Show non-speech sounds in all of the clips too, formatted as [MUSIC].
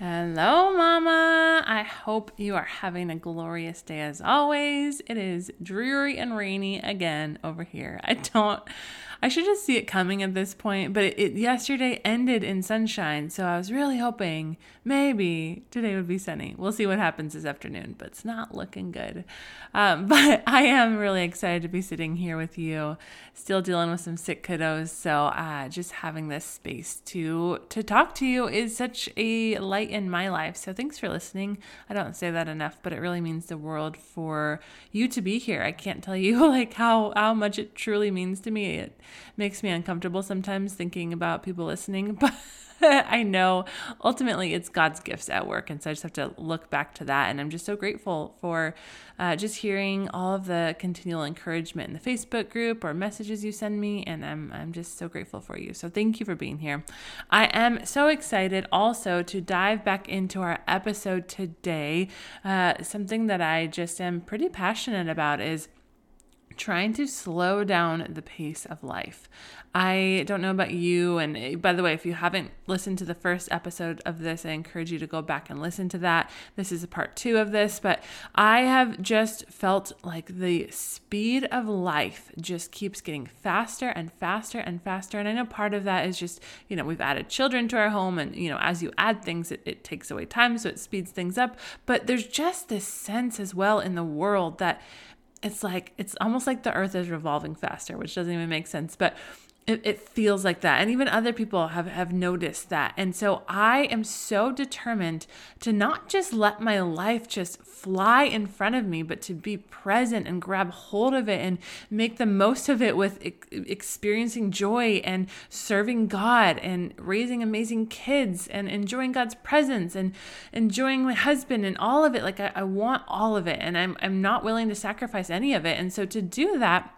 Hello, Mama. I hope you are having a glorious day as always. It is dreary and rainy again over here. I don't. I should just see it coming at this point, but it, it, yesterday ended in sunshine, so I was really hoping maybe today would be sunny. We'll see what happens this afternoon, but it's not looking good. Um, [LAUGHS] but I am really excited to be sitting here with you, still dealing with some sick kiddos. So uh, just having this space to to talk to you is such a light in my life. So thanks for listening. I don't say that enough, but it really means the world for you to be here. I can't tell you [LAUGHS] like how how much it truly means to me. It makes me uncomfortable sometimes thinking about people listening, [LAUGHS] but I know ultimately it's God's gifts at work. And so I just have to look back to that. And I'm just so grateful for uh, just hearing all of the continual encouragement in the Facebook group or messages you send me. And I'm, I'm just so grateful for you. So thank you for being here. I am so excited also to dive back into our episode today. Uh, something that I just am pretty passionate about is trying to slow down the pace of life. I don't know about you. And eh, by the way, if you haven't listened to the first episode of this, I encourage you to go back and listen to that. This is a part two of this, but I have just felt like the speed of life just keeps getting faster and faster and faster. And I know part of that is just, you know, we've added children to our home, and, you know, as you add things, it, it takes away time, so it speeds things up. But there's just this sense as well in the world that it's like it's almost like the earth is revolving faster which doesn't even make sense. But it, it feels like that. And even other people have have noticed that. And so i am so determined to not just let my life just fly in front of me but to be present and grab hold of it and make the most of it with experiencing joy and serving god and raising amazing kids and enjoying god's presence and enjoying my husband and all of it. Like i, I want all of it and I'm, I'm not willing to sacrifice any of it. And so to do that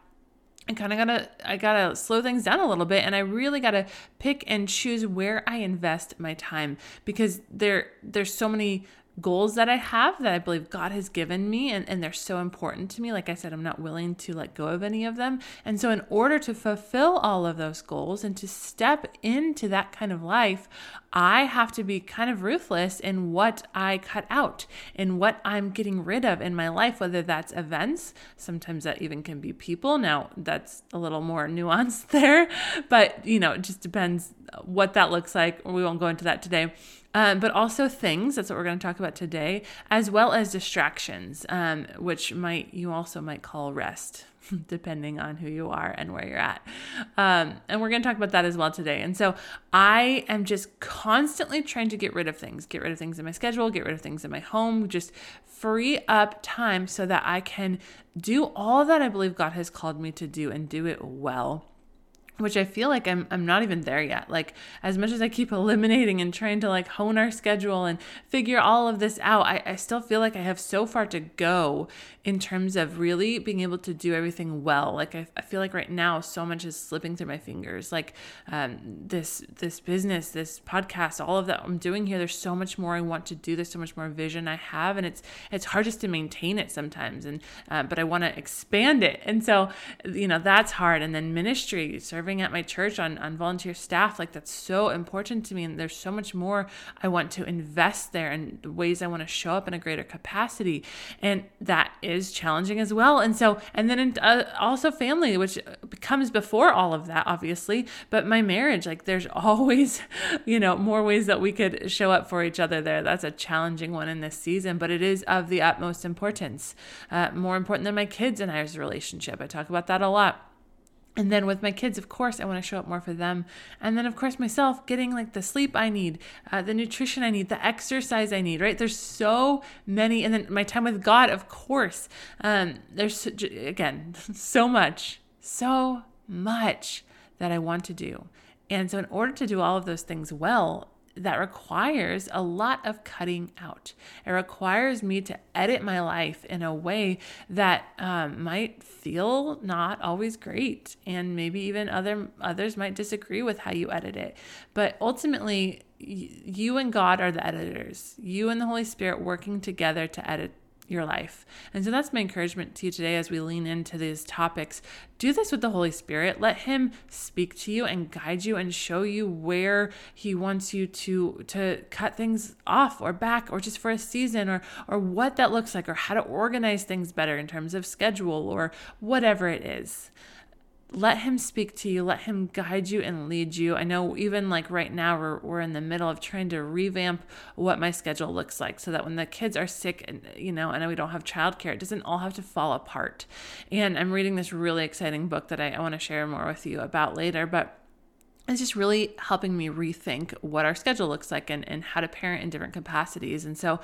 I kind of gotta I gotta slow things down a little bit and I really gotta pick and choose where I invest my time because there there's so many goals that I have that I believe God has given me and, and they're so important to me. Like I said, I'm not willing to let go of any of them. And so, in order to fulfill all of those goals and to step into that kind of life, I have to be kind of ruthless in what I cut out and what I'm getting rid of in my life, whether that's events, sometimes that even can be people. Now, that's a little more [LAUGHS] nuanced there, but you know, it just depends what that looks like. We won't go into that today um, but also things. That's what we're going to talk about today, as well as distractions, um, which might you also might call rest, [LAUGHS] depending on who you are and where you're at. Um, and we're going to talk about that as well today. And so I am just constantly trying to get rid of things, get rid of things in my schedule, get rid of things in my home, just free up time so that I can do all that I believe God has called me to do and do it well which I feel like I'm I'm not even there yet. Like as much as I keep [LAUGHS] eliminating and trying to like hone our schedule and figure all of this out, I, I still feel like I have so far to go in terms of really being able to do everything well. Like I, I feel like right now so much is slipping through my fingers. Like um, this this business, this podcast, all of that I'm doing here. There's so much more I want to do. There's so much more vision I have, and it's it's hard just to maintain it sometimes. And uh, but I want to expand it, and so you know that's hard. And then ministry, serving serving at my church on, on volunteer staff, like that's so important to me. And there's so much more I want to invest there and ways I want to show up in a greater capacity. And that is challenging as well. And so, and then uh, also family, which comes before all of that, obviously, but my marriage, like there's [LAUGHS] always, you know, more ways that we could show up for each other there. That's a challenging one in this season, but it is of the utmost importance. Uh, more important than my kids and I's relationship. I talk about that a lot and then with my kids, of course, I want to show up more for them. And then, of course, myself getting like the sleep I need, uh, the nutrition I need, the exercise I need, right? There's so many. And then my time with God, of course. Um, there's, again, [LAUGHS] so much, so much that I want to do. And so, in order to do all of those things well, that requires a lot of cutting out. It requires me to edit my life in a way that um, might feel not always great, and maybe even other others might disagree with how you edit it. But ultimately, you and God are the editors. You and the Holy Spirit working together to edit your life. And so that's my encouragement to you today as we lean into these topics. Do this with the Holy Spirit. Let him speak to you and guide you and show you where he wants you to to cut things off or back or just for a season or or what that looks like or how to organize things better in terms of schedule or whatever it is let him speak to you let him guide you and lead you. I know even like right now we're, we're in the middle of trying to revamp what my schedule looks like so that when the kids are sick and you know and we don't have childcare it doesn't all have to fall apart. And i'm reading this really exciting book that i, I want to share more with you about later but it's just really helping me rethink what our schedule looks like and, and how to parent in different capacities. And so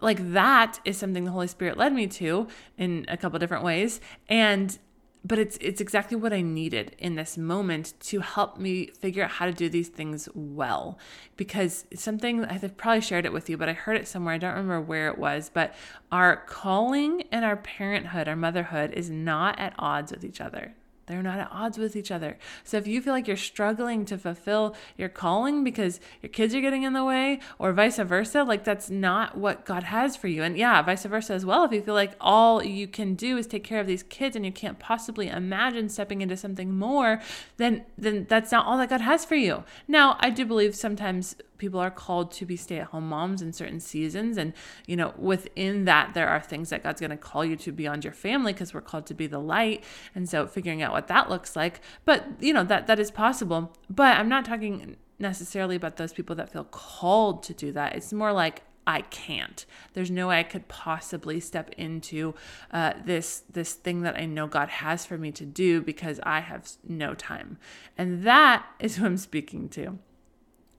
like that is something the holy spirit led me to in a couple different ways. And but it's it's exactly what I needed in this moment to help me figure out how to do these things well. Because something I've probably shared it with you, but I heard it somewhere. I don't remember where it was, but our calling and our parenthood, our motherhood, is not at odds with each other. They're not at odds with each other. So if you feel like you're struggling to fulfill your calling because your kids are getting in the way or vice versa, like that's not what God has for you. And yeah, vice versa as well. If you feel like all you can do is take care of these kids and you can't possibly imagine stepping into something more, then then that's not all that God has for you. Now, I do believe sometimes people are called to be stay-at-home moms in certain seasons. And you know within that there are things that god's going to call you to beyond your family because we're called to be the light. And so figuring out what that looks like. But you know that that is possible. But i'm not talking necessarily about those people that feel called to do that. It's more like I can't. There's no way I could possibly step into uh, this this thing that I know God has for me to do because I have no time, and that is who I'm speaking to.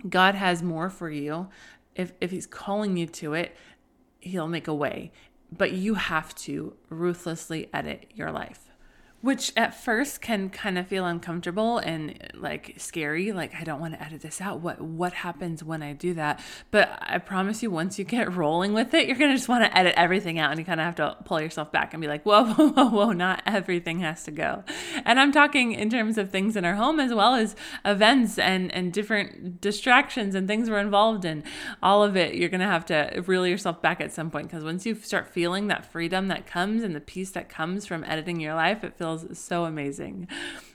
God has more for you. If, if He's calling you to it, He'll make a way. But you have to ruthlessly edit your life which at first can kind of feel uncomfortable and like scary like i don't want to edit this out. What what happens when i do that? But i promise you once you get [LAUGHS] rolling with it you're going to just want to edit everything out and you kind of have to pull yourself back and be like whoa [LAUGHS] whoa whoa whoa not everything has to go. And i'm talking in terms of things in our home as well as events and and different distractions and things we're involved in. All of it you're going to have to reel yourself back at some point because once you start feeling that freedom that comes and the peace that comes from editing your life it feels feels so amazing.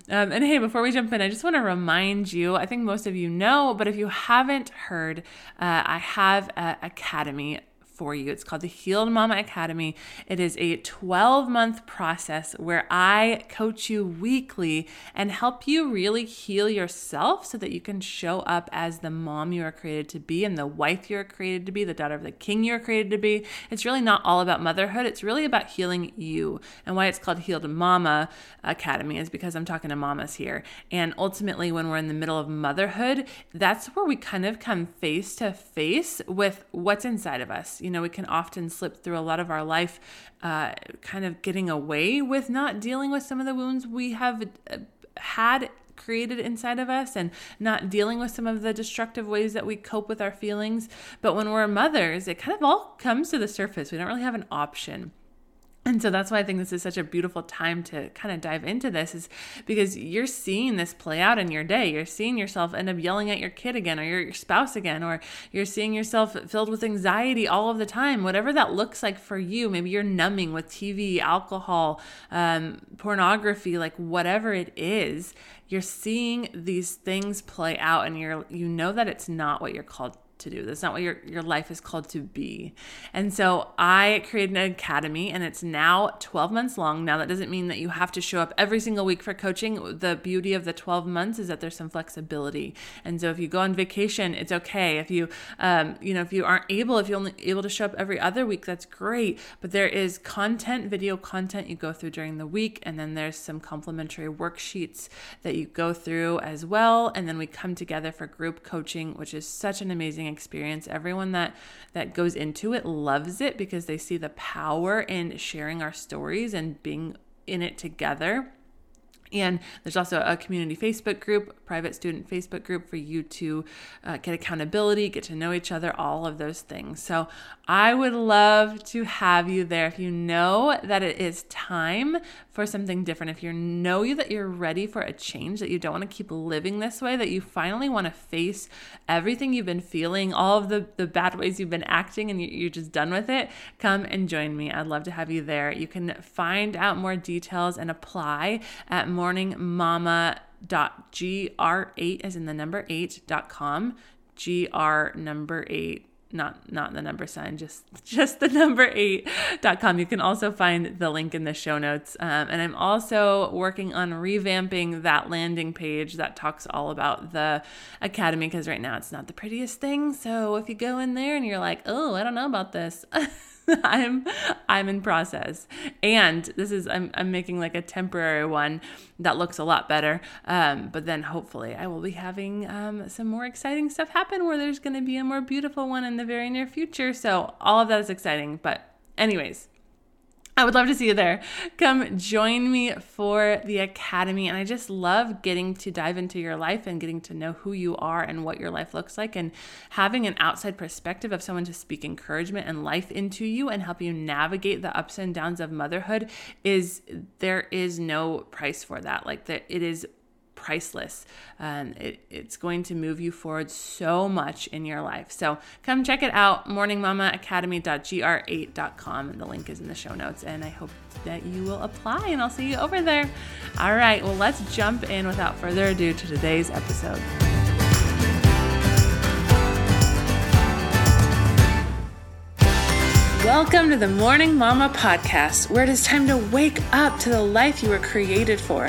Um, and hey, before we jump in, I just want to remind you I think most of you know, but if you haven't heard, uh, I have an academy for you. It's called the Healed Mama Academy. It is a 12 month process where I coach you weekly and help you really heal yourself so that you can show up as the mom you are created to be and the wife you are created to be, the daughter of the king you are created to be. It's really not all about motherhood, it's really about healing you. And why it's called Healed Mama Academy is because I'm talking to mamas here. And ultimately, when we're in the middle of motherhood, that's where we kind of come face to face with what's inside of us. You know, we can often slip through a lot of our life uh, kind of getting away with not dealing with some of the wounds we have uh, had created inside of us and not dealing with some of the destructive ways that we cope with our feelings. But when we're mothers, it kind of all comes to the surface. We don't really have an option. And so that's why I think this is such a beautiful time to kind of dive into this is because you're seeing this play out in your day. You're seeing yourself end up yelling at your kid again or your, spouse again, or you're seeing yourself filled with anxiety all of the time. Whatever that looks like for you, maybe you're numbing with TV, alcohol, um, pornography, like whatever it is, you're seeing these things play out and you're you know that it's not what you're called to do. That's not what your, your life is called to be. And so I created an academy and it's now 12 months long. Now, that doesn't mean that you have to show up every single week for coaching. The beauty of the 12 months is that there's some flexibility. And so if you go on vacation, it's okay. If you, um, you know, if you aren't able, if you're only able to show up every other week, that's great. But there is content, video content you go through during the week. And then there's some complimentary worksheets that you go through as well. And then we come together for group coaching, which is such an amazing experience. Everyone that that goes into it loves it because they see the power in sharing our stories and being in it together. And there's also a community Facebook group private student Facebook group for you to uh, get accountability, get to know each other, all of those things. So I would love to have you there. If you know that it is time for something different, if you know you that you're ready for a change, that you don't want to keep living this way, that you finally want to face everything you've been feeling, all of the, the bad ways you've been acting, and you're just done with it, come and join me. I'd love to have you there. You can find out more details and apply at morningmama.gr8 as in the number 8.com. GR number 8 not not the number sign just [LAUGHS] just the number eight dot com. You can also find the link in the show notes. Um, and i'm also working on revamping that landing page that talks all about the academy because right now it's not the prettiest thing. So if you go in there and you're like oh i don't know about this [LAUGHS] [LAUGHS] I'm I'm in process. And this is I'm I'm making like a temporary one that looks a lot better. Um, but then hopefully I will be having um, some more exciting stuff happen where there's going to be a more beautiful one in the very near future. So all of that is exciting. But anyways, I would love to see you there. Come join me for the Academy. And I just love getting to dive into your life and getting to know who you are and what your life looks like and having an outside perspective of someone to speak encouragement and life into you and help you navigate the ups and downs of motherhood is there is no price for that. Like that it is priceless. Um, it, it's going to move you forward so much in your life. So come check it out, morningmamaacademy.gr8.com. And the link is in the show notes. And I hope that you will apply and I'll see you over there. All right, well, let's jump in without further ado to today's episode. Welcome to the Morning Mama podcast, where it is time to wake up to the life you were created for.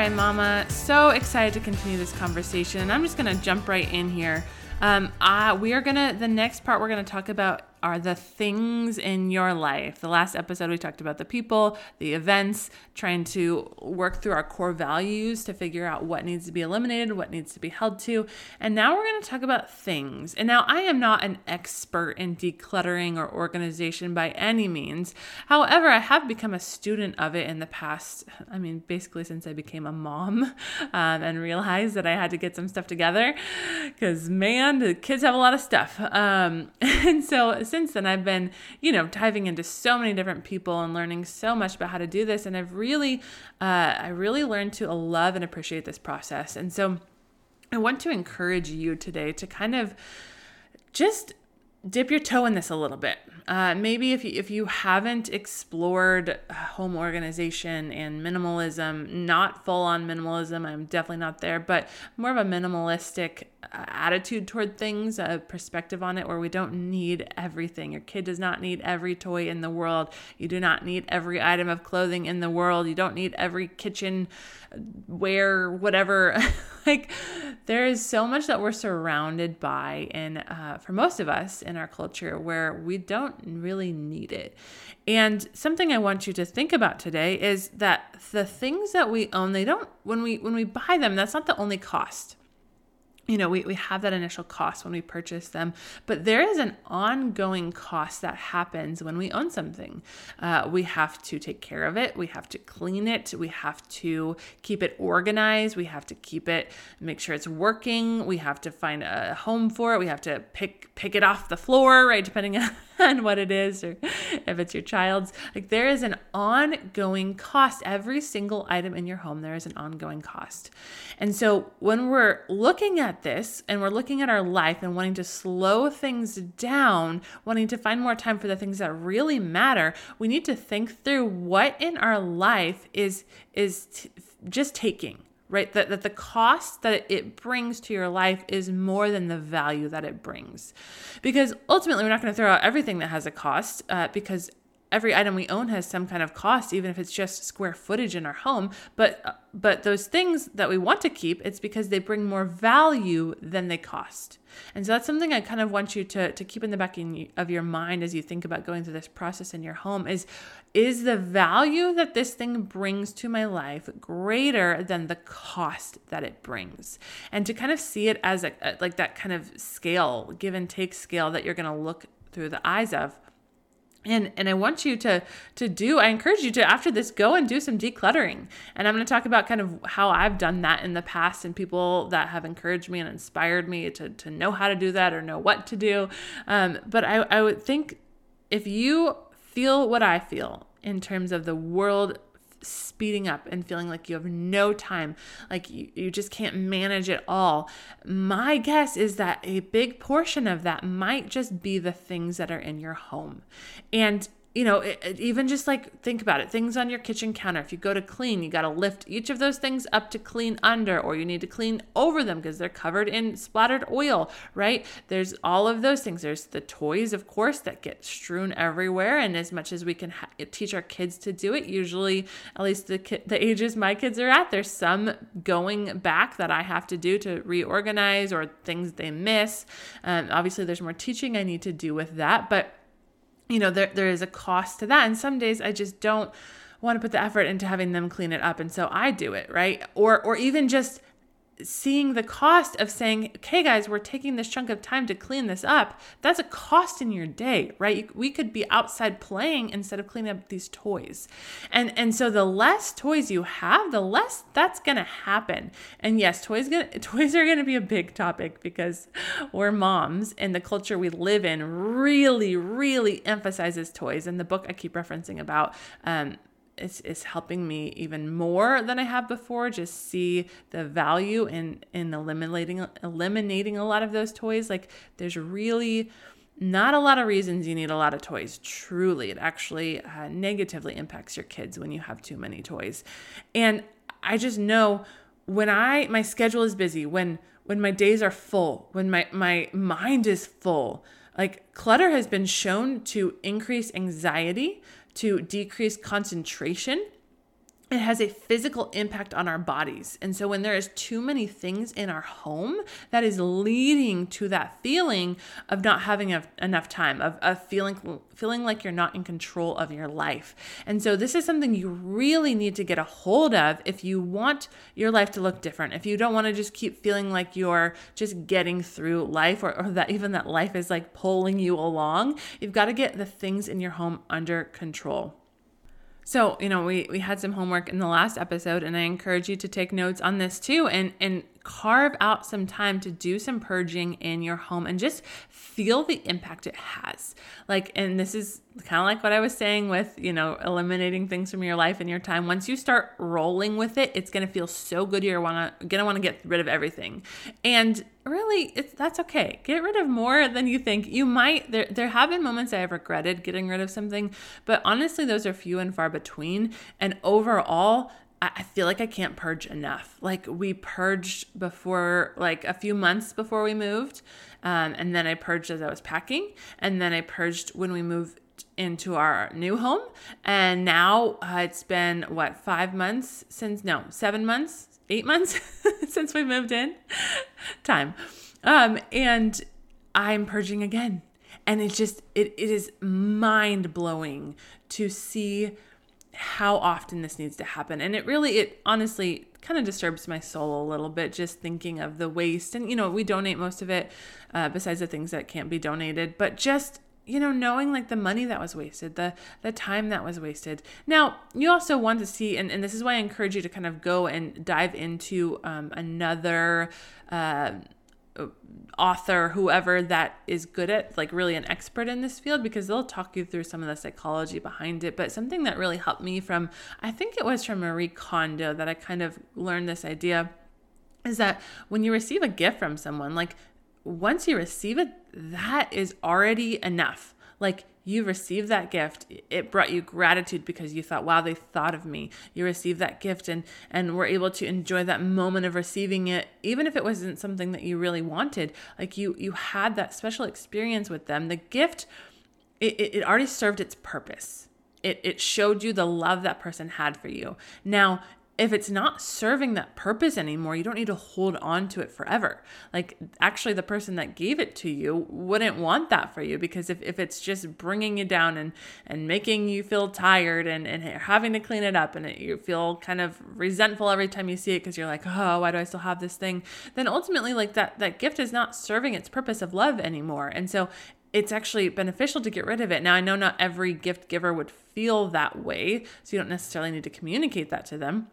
Right, Mama. So excited to continue this conversation. I'm just going to jump right in here. Um, uh, we are going to, the next part we're going to talk about are the things in your life. The last episode, we talked about the people, the events, trying to work through our core values to figure out what needs to be eliminated, what needs to be held to. And now we're going to talk about things. And now I am not an expert in decluttering or organization by any means. However, I have become a student of it in the past. I mean, basically, since I became a mom [LAUGHS] um, and realized that I had to get some stuff together because, man, the kids have a lot of stuff. Um, [LAUGHS] and so, since then, I've been, you know, diving into so many different people and learning so much about how to do this. And I've really, uh, I really learned to love and appreciate this process. And so I want to encourage you today to kind of just dip your toe in this a little bit. Uh, maybe if you, if you haven't explored home organization and minimalism, not full on minimalism, I'm definitely not there, but more of a minimalistic uh, attitude toward things, a perspective on it where we don't need everything. Your kid does not need every toy in the world. You do not need every item of clothing in the world. You don't need every kitchen ware, whatever. [LAUGHS] like there is so much that we're surrounded by, and uh, for most of us in our culture, where we don't really need it. And something I want you to think about today is that the things that we own, they don't when we when we buy them, that's not the only cost you know, we, we have that initial cost when we purchase them, but there is an ongoing cost that happens when we own something. Uh, we have to take care of it, we have to clean it, we have to keep it organized, we have to keep it, make sure it's working, we have to find a home for it, we have to pick pick it off the floor, right? Depending on [LAUGHS] on what it is or if it's your child's. Like there is an ongoing cost. Every single item in your home, there is an ongoing cost. And so when we're looking at this and we're looking at our life and wanting to slow things down, wanting to find more time for the things that really matter, we need to think through what in our life is is t- just taking right? That, that the cost that it brings to your life is more than the value that it brings. Because ultimately, we're not going to throw out everything that has a cost uh, because every item we own has some kind of cost even if it's just square footage in our home. But uh, but those things that we want to keep it's because they bring more value than they cost. And so that's something i kind of want you to, to keep in the back of your mind as you think about going through this process in your home is is the value that this thing brings to my life greater than the cost that it brings? And to kind of see it as a like that kind of scale give and take scale that you're going to look through the eyes of and and I want you to to do I encourage you to after this go and do some decluttering. And I'm going to talk about kind of how I've done that in the past and people that have encouraged me and inspired me to to know how to do that or know what to do. Um, but I I would think if you feel what I feel in terms of the world speeding up and feeling like you have no time, like you, you just can't manage it all. My guess is that a big portion of that might just be the things that are in your home. And you know, it, it, even just like think about it things on your kitchen counter. If you go to clean, you got to lift each of those things up to clean under, or you need to clean over them because they're covered in splattered oil, right? There's all of those things. There's the toys, of course, that get strewn everywhere. And as much as we can ha- teach our kids to do it, usually, at least the, ki- the ages my kids are at, there's some going back that I have to do to reorganize or things they miss. Um, obviously, there's more teaching I need to do with that. But you know, there, there is a cost to that. And some days I just don't want to put the effort into having them clean it up. And so I do it, right? Or, or even just seeing the cost of saying, okay, guys, we're taking this chunk of time to clean this up, that's a cost in your day, right? We could be outside playing instead of cleaning up these toys. And and so the less toys you have, the less that's gonna happen. And yes, toys gonna [LAUGHS] toys are gonna be a big topic because we're moms and the culture we live in really, really emphasizes toys. And the book I keep referencing about um, is, is helping me even more than I have before. Just see the value in in eliminating eliminating a lot of those toys. Like there's really not a lot of reasons you need a lot of toys. Truly, it actually uh, negatively impacts your kids when you have too many toys. And I just know when I my schedule is busy, when when my days are full, when my my mind is full, like clutter has been shown to increase anxiety, to decrease concentration it has a physical impact on our bodies. And so when there is too many things in our home, that is leading to that feeling of not having enough time, of, of feeling feeling like you're not in control of your life. And so this is something you really need to get a hold of if you want your life to look different. If you don't want to just keep feeling like you're just getting through life or, or that even that life is like pulling you along, you've got to get the things in your home under control. So, you know, we, we had some homework in the last episode, and I encourage you to take notes on this too and, and carve out some time to do some purging in your home and just feel the impact it has. Like, and this is kind of like what I was saying with, you know, eliminating things from your life and your time. Once you start rolling with it, it's going to feel so good. You're wanna, gonna want to get rid of everything. And really, it's, that's okay. Get rid of more than you think. You might, there, there have been moments I have regretted getting rid of something, but honestly, those are few and far between. And overall, I feel like I can't purge enough. Like we purged before, like a few months before we moved, um, and then I purged as I was packing, and then I purged when we moved into our new home, and now uh, it's been what five months since no seven months, eight months [LAUGHS] since we moved in. Time, um, and I'm purging again, and it's just it it is mind blowing to see how often this needs to happen. And it really, it honestly kind of disturbs my soul a little bit just thinking of the waste. And, you know, we donate most of it uh, besides the things that can't be donated, but just you know knowing like the money that was wasted the the time that was wasted now you also want to see and, and this is why i encourage you to kind of go and dive into um, another uh, author, whoever that is good at, like really an expert in this field, because they'll talk you through some of the psychology behind it. But something that really helped me from, I think it was from Marie Kondo that I kind of learned this idea is that when you receive a gift from someone, like once you receive it, that is already enough. Like you received that gift. It brought you gratitude because you thought wow they thought of me. You received that gift and and were able to enjoy that moment of receiving it even if it wasn't something that you really wanted. Like you you had that special experience with them. The gift it, it already served its purpose. It, it showed you the love that person had for you. Now, if it's not serving that purpose anymore, you don't need to hold on to it forever. Like, actually, the person that gave it to you wouldn't want that for you because if, if it's just bringing you down and, and making you feel tired and, and having to clean it up and it, you feel kind of resentful every time you see it because you're like, oh, why do I still have this thing? Then ultimately, like that, that gift is not serving its purpose of love anymore. And so it's actually beneficial to get rid of it. Now, I know not every gift giver would feel that way, so you don't necessarily need to communicate that to them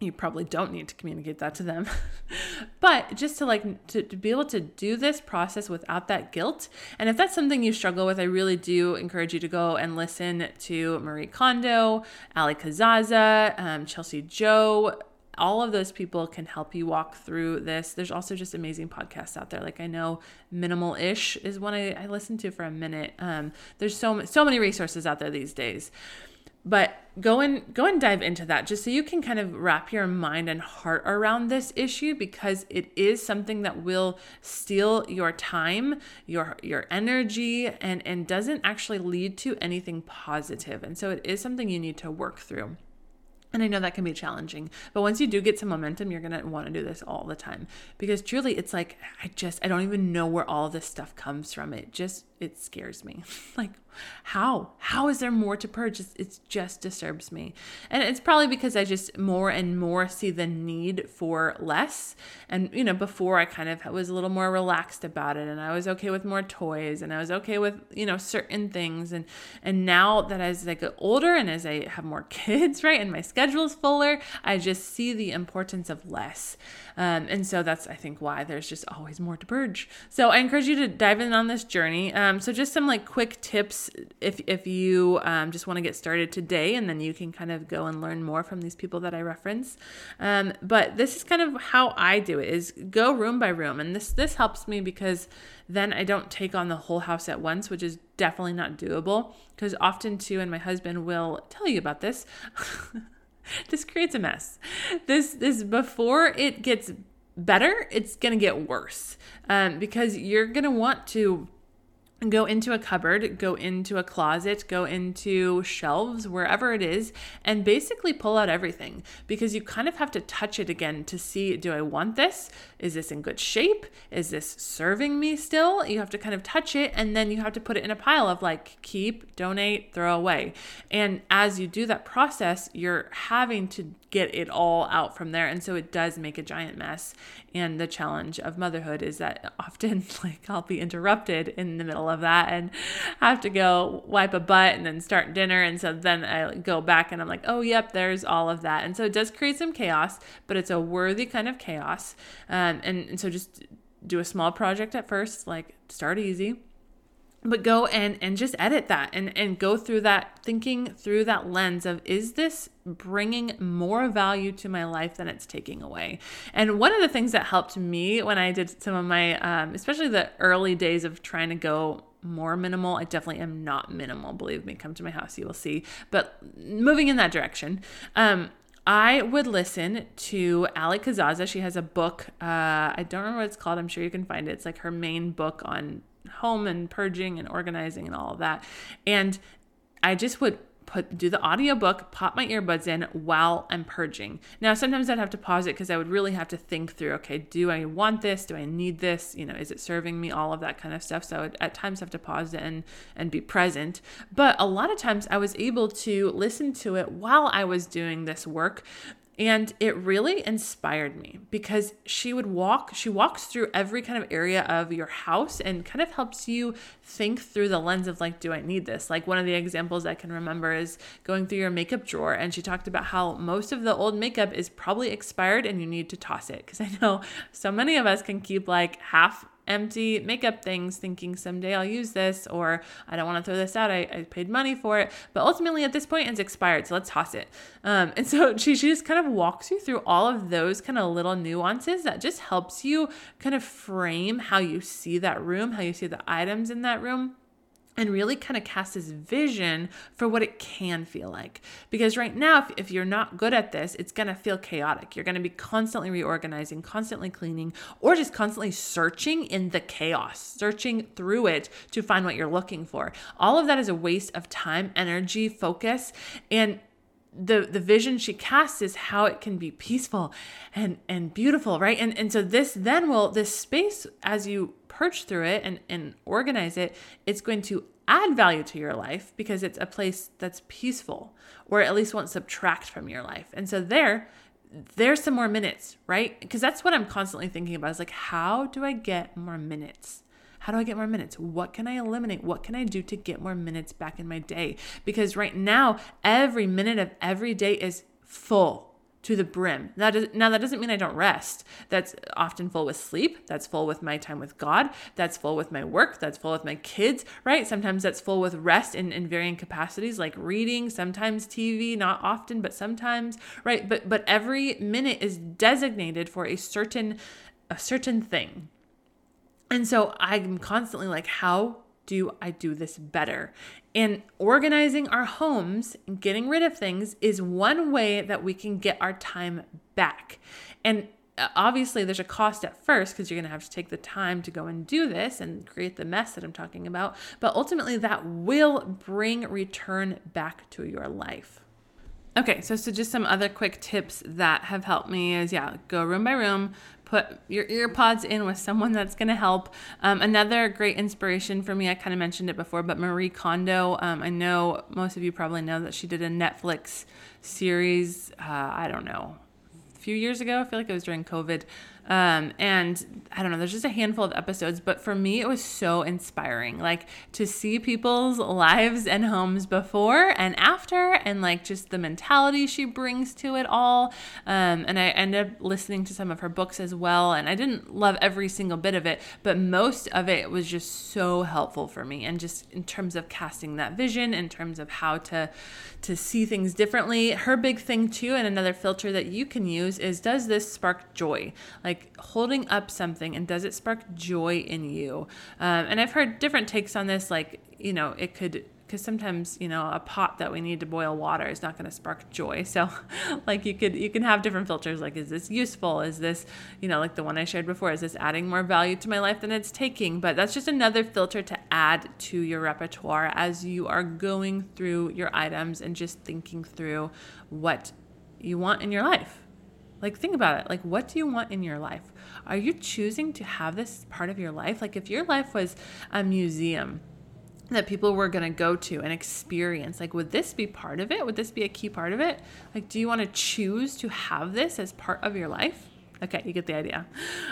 you probably don't need to communicate that to them [LAUGHS] but just to like to, to, be able to do this process without that guilt and if that's something you struggle with i really do encourage you to go and listen to marie kondo allie casazza um, chelsea joe all of those people can help you walk through this. There's also just amazing podcasts out there. Like I know Minimal Ish is one I, I listened to for a minute. Um, there's so so many resources out there these days but go and go and dive into that just so you can kind of wrap your mind and heart around this issue because it is something that will steal your time your your energy and and doesn't actually lead to anything positive and so it is something you need to work through and I know that can be challenging, but once you do get some momentum, you're want to do this all the time because truly it's like, I just, I don't even know where all this stuff comes from. It just, it scares me. [LAUGHS] like, how? How is there more to purge? It just disturbs me. And it's probably because I just more and more see the need for less. And, you know, before I kind of was a little more relaxed about it and I was okay with more toys and I was okay with, you know, certain things. And, and now that as I get older and as I have more [LAUGHS] kids, right, and my schedule is fuller, I just see the importance of less. Um, and so that's, I think, why there's just always more to purge. So I encourage you to dive in on this journey. Um, so just some like quick tips if, if you um, just want to get started today, and then you can kind of go and learn more from these people that I reference. Um, but this is kind of how I do it is go room by room. And this, this helps me because then I don't take on the whole house at once, which is definitely not doable. Because often, too, and my husband will tell you about this. [LAUGHS] this creates a mess. This this before it gets better, it's gonna get worse um, because you're gonna want to go into a cupboard, go into a closet, go into shelves, wherever it is, and basically pull out everything because you kind of have to touch it again to see do I want this? Is this in good shape? Is this serving me still? You have to kind of touch it and then you have to put it in a pile of like keep, donate, throw away. And as you do that process, you're having to get it all out from there. And so it does make a giant mess. And the challenge of motherhood is that often, [LAUGHS] like, I'll be interrupted in the middle of that and have to go wipe a butt and then start dinner. And so then I go back and I'm like, oh, yep, there's all of that. And so it does create some chaos, but it's a worthy kind of chaos. Um, and, and so just do a small project at first, like, start easy but go and and just edit that and and go through that thinking through that lens of is this bringing more value to my life than it's taking away? And one of the things that helped me when i did some of my um, especially the early days of trying to go more minimal i definitely am not minimal believe me come to my house you will see but moving in that direction um, I would listen to Allie Casazza. She has a book. Uh, I don't remember what it's called. I'm sure you can find it. It's like her main book on home and purging and organizing and all of that. And I just would put do the audiobook, pop my earbuds in while I'm purging. Now, sometimes I'd have to pause it because I would really have to think through, okay, do I want this? Do I need this? You know, is it serving me? All of that kind of stuff. So I would at times have to pause it and and be present. But a lot of times I was able to listen to it while I was doing this work and it really inspired me because she would walk, she walks through every kind of area of your house and kind of helps you think through the lens of like, do I need this? Like one of the examples I can remember is going through your makeup drawer. And she talked about how most of the old makeup is probably expired and you need to toss it. Cause I know so many of us can keep like half empty makeup things thinking someday I'll use this or I don't want to throw this out. I, I paid money for it. But ultimately at this point it's expired. So let's toss it. Um, and [LAUGHS] so she, she just kind of walks you through all of those kind of little nuances that just helps you kind of frame how you see that room, how you see the items in that room and really kind of cast this vision for what it can feel like. Because right now, if, if you're not good at this, it's to feel chaotic. You're to be constantly reorganizing, constantly cleaning, or just constantly searching in the chaos, searching through it to find what you're looking for. All of that is a waste of time, energy, focus, and the the vision she casts is how it can be peaceful and and beautiful right and and so this then will this space as you purge through it and and organize it it's going to add value to your life because it's a place that's peaceful or at least won't subtract from your life and so there there's some more minutes right because that's what i'm constantly thinking about is like how do i get more minutes how do I get more minutes? What can I eliminate? What can I do to get more minutes back in my day? Because right now, every minute of every day is full to the brim. That is, now that doesn't mean I don't rest. That's often full with sleep. That's full with my time with God. That's full with my work. That's full with my kids, right? Sometimes that's full with rest in, in varying capacities, like reading, sometimes TV, not often, but sometimes, right? But but every minute is designated for a certain a certain thing. And so I'm constantly like, how do I do this better? And organizing our homes and getting rid of things is one way that we can get our time back. And uh, obviously, there's a cost at first because you're going to have to take the time to go and do this and create the mess that I'm talking about. But ultimately, that will bring return back to your life. Okay, so so just some other quick tips that have helped me is yeah, go room by room, put your earpods in with someone that's going to help. Um, another great inspiration for me, I kind of mentioned it before, but Marie Kondo. Um, I know most of you probably know that she did a Netflix series. Uh, I don't know, a few years ago. I feel like it was during COVID um, and I don't know, there's just a handful of episodes, but for me, it was so inspiring. Like to see people's lives and homes before and after, and like just the mentality she brings to it all. Um, and I ended up listening to some of her books as well. And I didn't love every single bit of it, but most of it was just so helpful for me. And just in terms of casting that vision, in terms of how to, to see things differently. Her big thing, too, and another filter that you can use is does this spark joy? Like, like holding up something and does it spark joy in you? Um, and I've heard different takes on this, like, you know, it could because sometimes you know a pot that we need to boil water is not going to spark joy. So [LAUGHS] like you could you can have different filters like is this useful? Is this you know like the one i shared before is this adding more value to my life than it's taking? But that's just another filter to add to your repertoire as you are going through your items and just thinking through what you want in your life like, think about it. Like, what do you want in your life? Are you choosing to have this part of your life? Like, if your life was a museum that people were going to go to and experience, like, would this be part of it? Would this be a key part of it? Like, do you want to choose to have this as part of your life? Okay, you get the idea.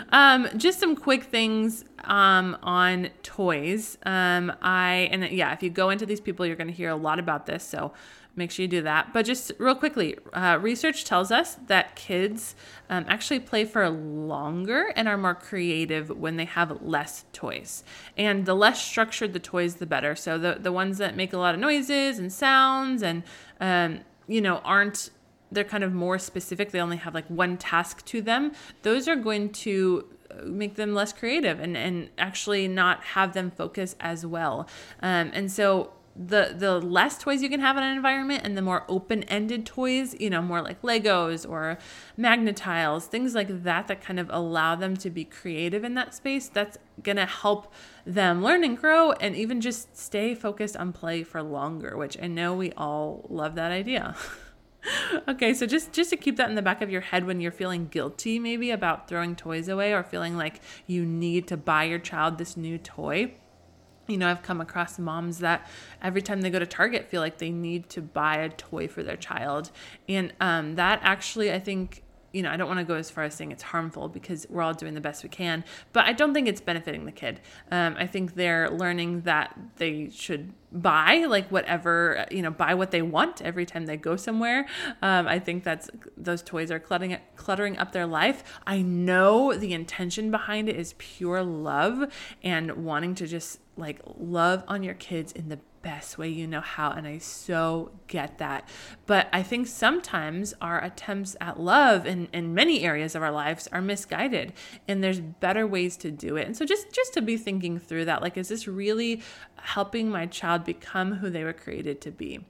Um, just some quick things um, on toys. Um, I and yeah, if you go into these people, you're going to hear a lot about this. So make sure you do that. But just real quickly, uh, research tells us that kids um, actually play for longer and are more creative when they have less toys. And the less structured the toys, the better. So the, the ones that make a lot of noises and sounds and, um, you know, aren't they're kind of more specific they only have like one task to them those are going to uh, make them less creative and, and actually not have them focus as well um, and so the the less toys you can have in an environment and the more open-ended toys you know more like legos or Magna-Tiles things like that that kind of allow them to be creative in that space that's gonna help them learn and grow and even just stay focused on play for longer which i know we all love that idea. [LAUGHS] Okay so just just to keep that in the back of your head when you're feeling guilty maybe about throwing toys away or feeling like you need to buy your child this new toy you know, I've come across moms that every time they go to Target feel like they need to buy a toy for their child. And um, that actually, I think, you know, I don't want to go as far as saying it's harmful because we're all doing the best we can, but I don't think it's benefiting the kid. Um, I think they're learning that they should buy like whatever you know buy what they want every time they go somewhere um, i think that's those toys are cluttering cluttering up their life i know the intention behind it is pure love and wanting to just like love on your kids in the best way you know how. And I so get that. But I think sometimes our attempts at love in, in many areas of our lives are misguided and there's better ways to do it. And so just just to be thinking through that, like, is this really helping my child become who they were created to be.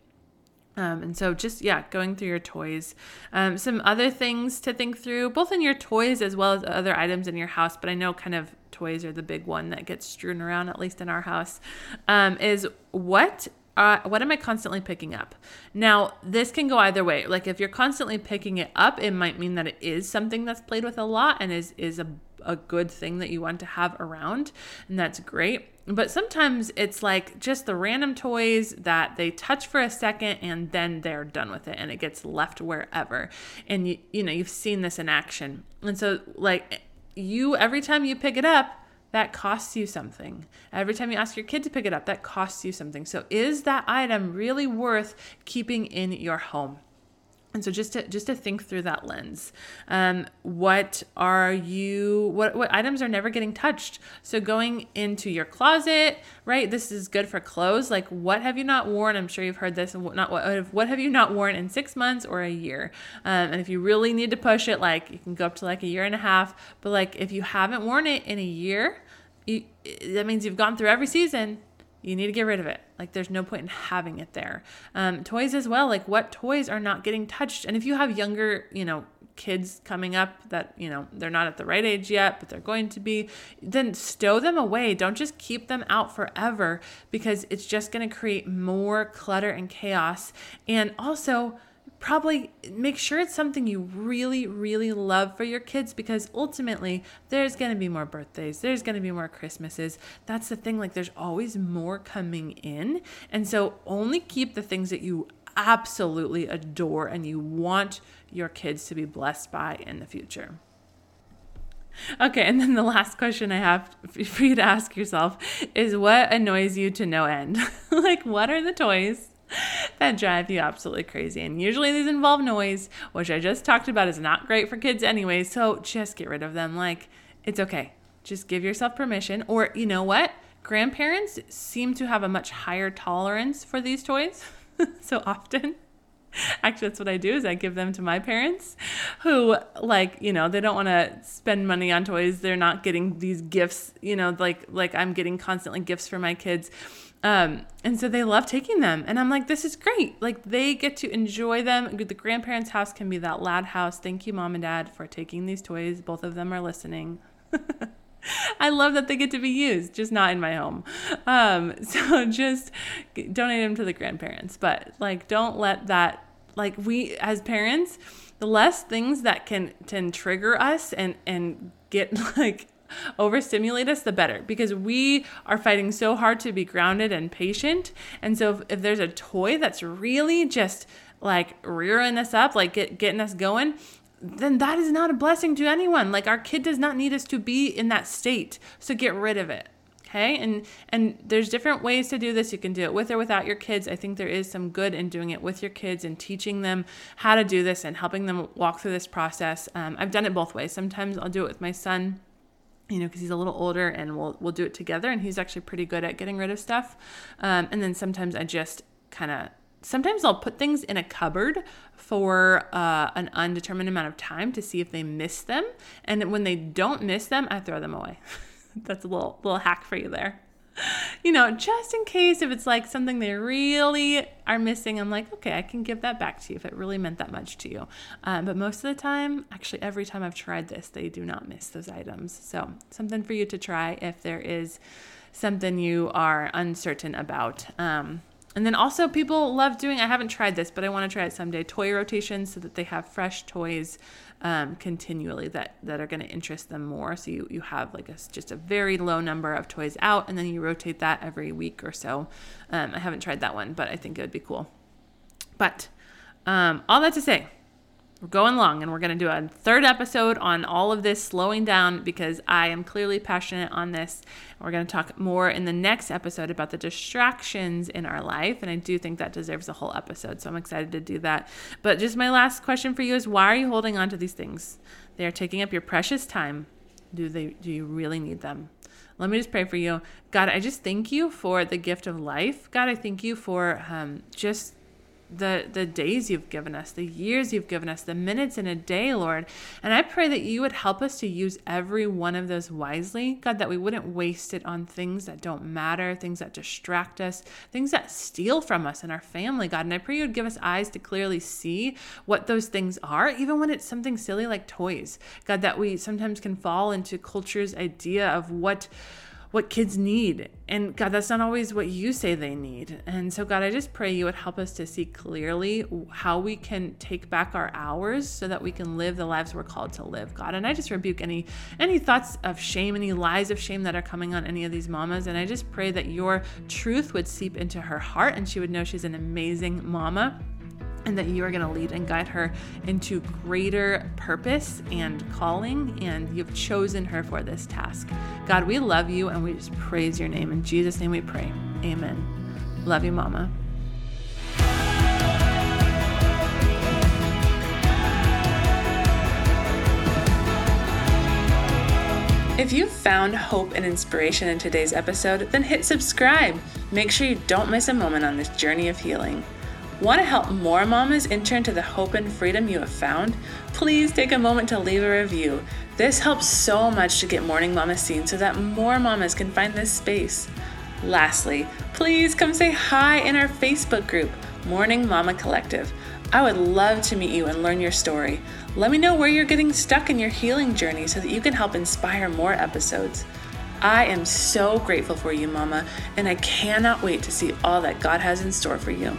Um, and so, just yeah, going through your toys. Um, some other things to think through, both in your toys as well as other items in your house, but I know kind of toys are the big one that gets strewn around, at least in our house, um, is what uh, what am I constantly picking up? Now, this can go either way. Like if you're constantly picking it up, it might mean that it is something that's played with a lot and is is a a good thing that you want to have around, and that's great. But sometimes it's like just the random toys that they touch for a second and then they're done with it and it gets left wherever. And you you know, you've seen this in action. And so like you every time you pick it up, that costs you something. Every time you ask your kid to pick it up, that costs you something. So is that item really worth keeping in your home? And so just to just to think through that lens, um, what are you? What what items are never getting touched? So going into your closet, right? This is good for clothes. Like what have you not worn? I'm sure you've heard this. Not what what have you not worn in six months or a year? Um, and if you really need to push it, like you can go up to like a year and a half. But like if you haven't worn it in a year, you, that means you've gone through every season you need to get rid of it. Like, there's no point in having it there. Um, toys as well. Like, what toys are not getting touched? And if you have younger, you know, kids coming up that, you know, they're not at the right age yet, but they're going to be, then stow them away. Don't just keep them out forever because it's just going to create more clutter and chaos. And also, probably make sure it's something you really, really love for your kids because ultimately there's going to be more birthdays, there's going to be more Christmases. That's the thing, like, there's always more coming in. And so only keep the things that you absolutely adore and you want your kids to be blessed by in the future. Okay, and then the last question I have for you to ask yourself is what annoys you to no end? [LAUGHS] like, what are the toys [LAUGHS] that drive you absolutely crazy. And usually these involve noise, which I just talked about is not great for kids anyway. So just get rid of them. Like, it's okay. Just give yourself permission. Or, you know what? Grandparents seem to have a much higher tolerance for these toys. [LAUGHS] so often actually that's what i do is i give them to my parents who like you know they don't want to spend money on toys they're not getting these gifts you know like like i'm getting constantly gifts for my kids um, and so they love taking them. And I'm like, this is great. Like they get to enjoy them. The grandparents' house can be that loud house. Thank you, mom and dad, for taking these toys. Both of them are listening. [LAUGHS] I love that they get to be used, just not in my home. Um, [LAUGHS] so just donate them to the grandparents. But like, don't let that, like, we as parents, the less things that can, can trigger us and, and get [LAUGHS] like overstimulate us, the better because we are fighting so hard to be grounded and patient. And so if, if there's a toy that's really just like rearing us up, like get, getting us going, then that is not a blessing to anyone. Like our kid does not need us to be in that state. So get rid of it. Okay? And and there's different ways to do this. You can do it with or without your kids. I think there is some good in doing it with your kids and teaching them how to do this and helping them walk through this process. Um, I've done it both ways. Sometimes I'll do it with my son you know, because he's a little older and we'll we'll do it together. And he's actually pretty good at getting rid of stuff. Um, and then sometimes I just kind of sometimes I'll put things in a cupboard for uh, an undetermined amount of time to see if they miss them. And when they don't miss them, I throw them away. [LAUGHS] That's a little little hack for you there. [LAUGHS] you know, just in case if it's like something they really are missing, I'm like, okay, I can give that back to you if it really meant that much to you. Um, but most of the time, actually, every time I've tried this, they do not miss those items. So, something for you to try if there is something you are uncertain about. Um, and then also, people love doing, I haven't tried this, but I want to try it someday toy rotations so that they have fresh toys um, continually that, that are going to interest them more. So you, you have like a, just a very low number of toys out and then you rotate that every week or so. Um, I haven't tried that one, but I think it would be cool. But um, all that to say, we're going long and we're going to do a third episode on all of this slowing down because I am clearly passionate on this. We're going to talk more in the next episode about the distractions in our life. And I do think that deserves a whole episode. So I'm excited to do that. But just my last question for you is why are you holding on to these things? They are taking up your precious time. Do they do you really need them? Let me just pray for you. God, I just thank you for the gift of life. God, I thank you for um, just the the days you've given us, the years you've given us, the minutes in a day, Lord. And I pray that you would help us to use every one of those wisely, God, that we wouldn't waste it on things that don't matter, things that distract us, things that steal from us and our family, God. And I pray you would give us eyes to clearly see what those things are, even when it's something silly like toys. God, that we sometimes can fall into culture's idea of what what kids need. And God, that's not always what you say they need. And so, God, I just pray you would help us to see clearly how we can take back our hours so that we can live the lives we're called to live, God. And I just rebuke any any thoughts of shame, any lies of shame that are coming on any of these mamas. And I just pray that your truth would seep into her heart and she would know she's an amazing mama and that you are going to lead and guide her into greater purpose and calling, and you've chosen her for this task. God, we love you and we just praise your name. In Jesus' name we pray. Amen. Love you, Mama. If you found hope and inspiration in today's episode, then hit subscribe. Make sure you don't miss a moment on this journey of healing. Want to help more mamas enter into the hope and freedom you have found? Please take a moment to leave a review. This helps so much to get Morning Mama seen so that more mamas can find this space. Lastly, please come say hi in our Facebook group, Morning Mama Collective. I would love to meet you and learn your story. Let me know where you're getting stuck in your healing journey so that you can help inspire more episodes. I am so grateful for you, Mama, and I cannot wait to see all that God has in store for you.